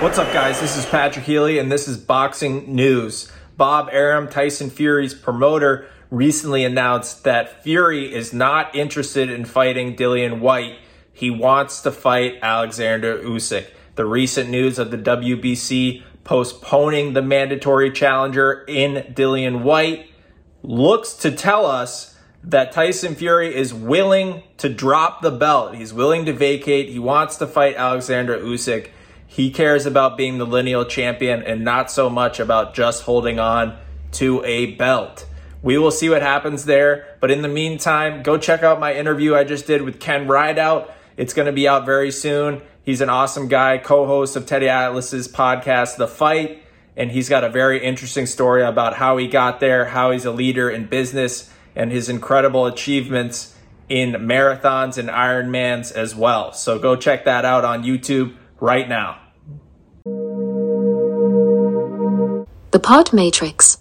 What's up, guys? This is Patrick Healy, and this is Boxing News. Bob Arum, Tyson Fury's promoter, recently announced that Fury is not interested in fighting Dillian Whyte. He wants to fight Alexander Usyk. The recent news of the WBC postponing the mandatory challenger in Dillian Whyte looks to tell us that Tyson Fury is willing to drop the belt. He's willing to vacate. He wants to fight Alexander Usyk. He cares about being the lineal champion and not so much about just holding on to a belt. We will see what happens there. But in the meantime, go check out my interview I just did with Ken Rideout. It's going to be out very soon. He's an awesome guy, co host of Teddy Atlas's podcast, The Fight. And he's got a very interesting story about how he got there, how he's a leader in business, and his incredible achievements in marathons and Ironmans as well. So go check that out on YouTube right now. The Pod Matrix.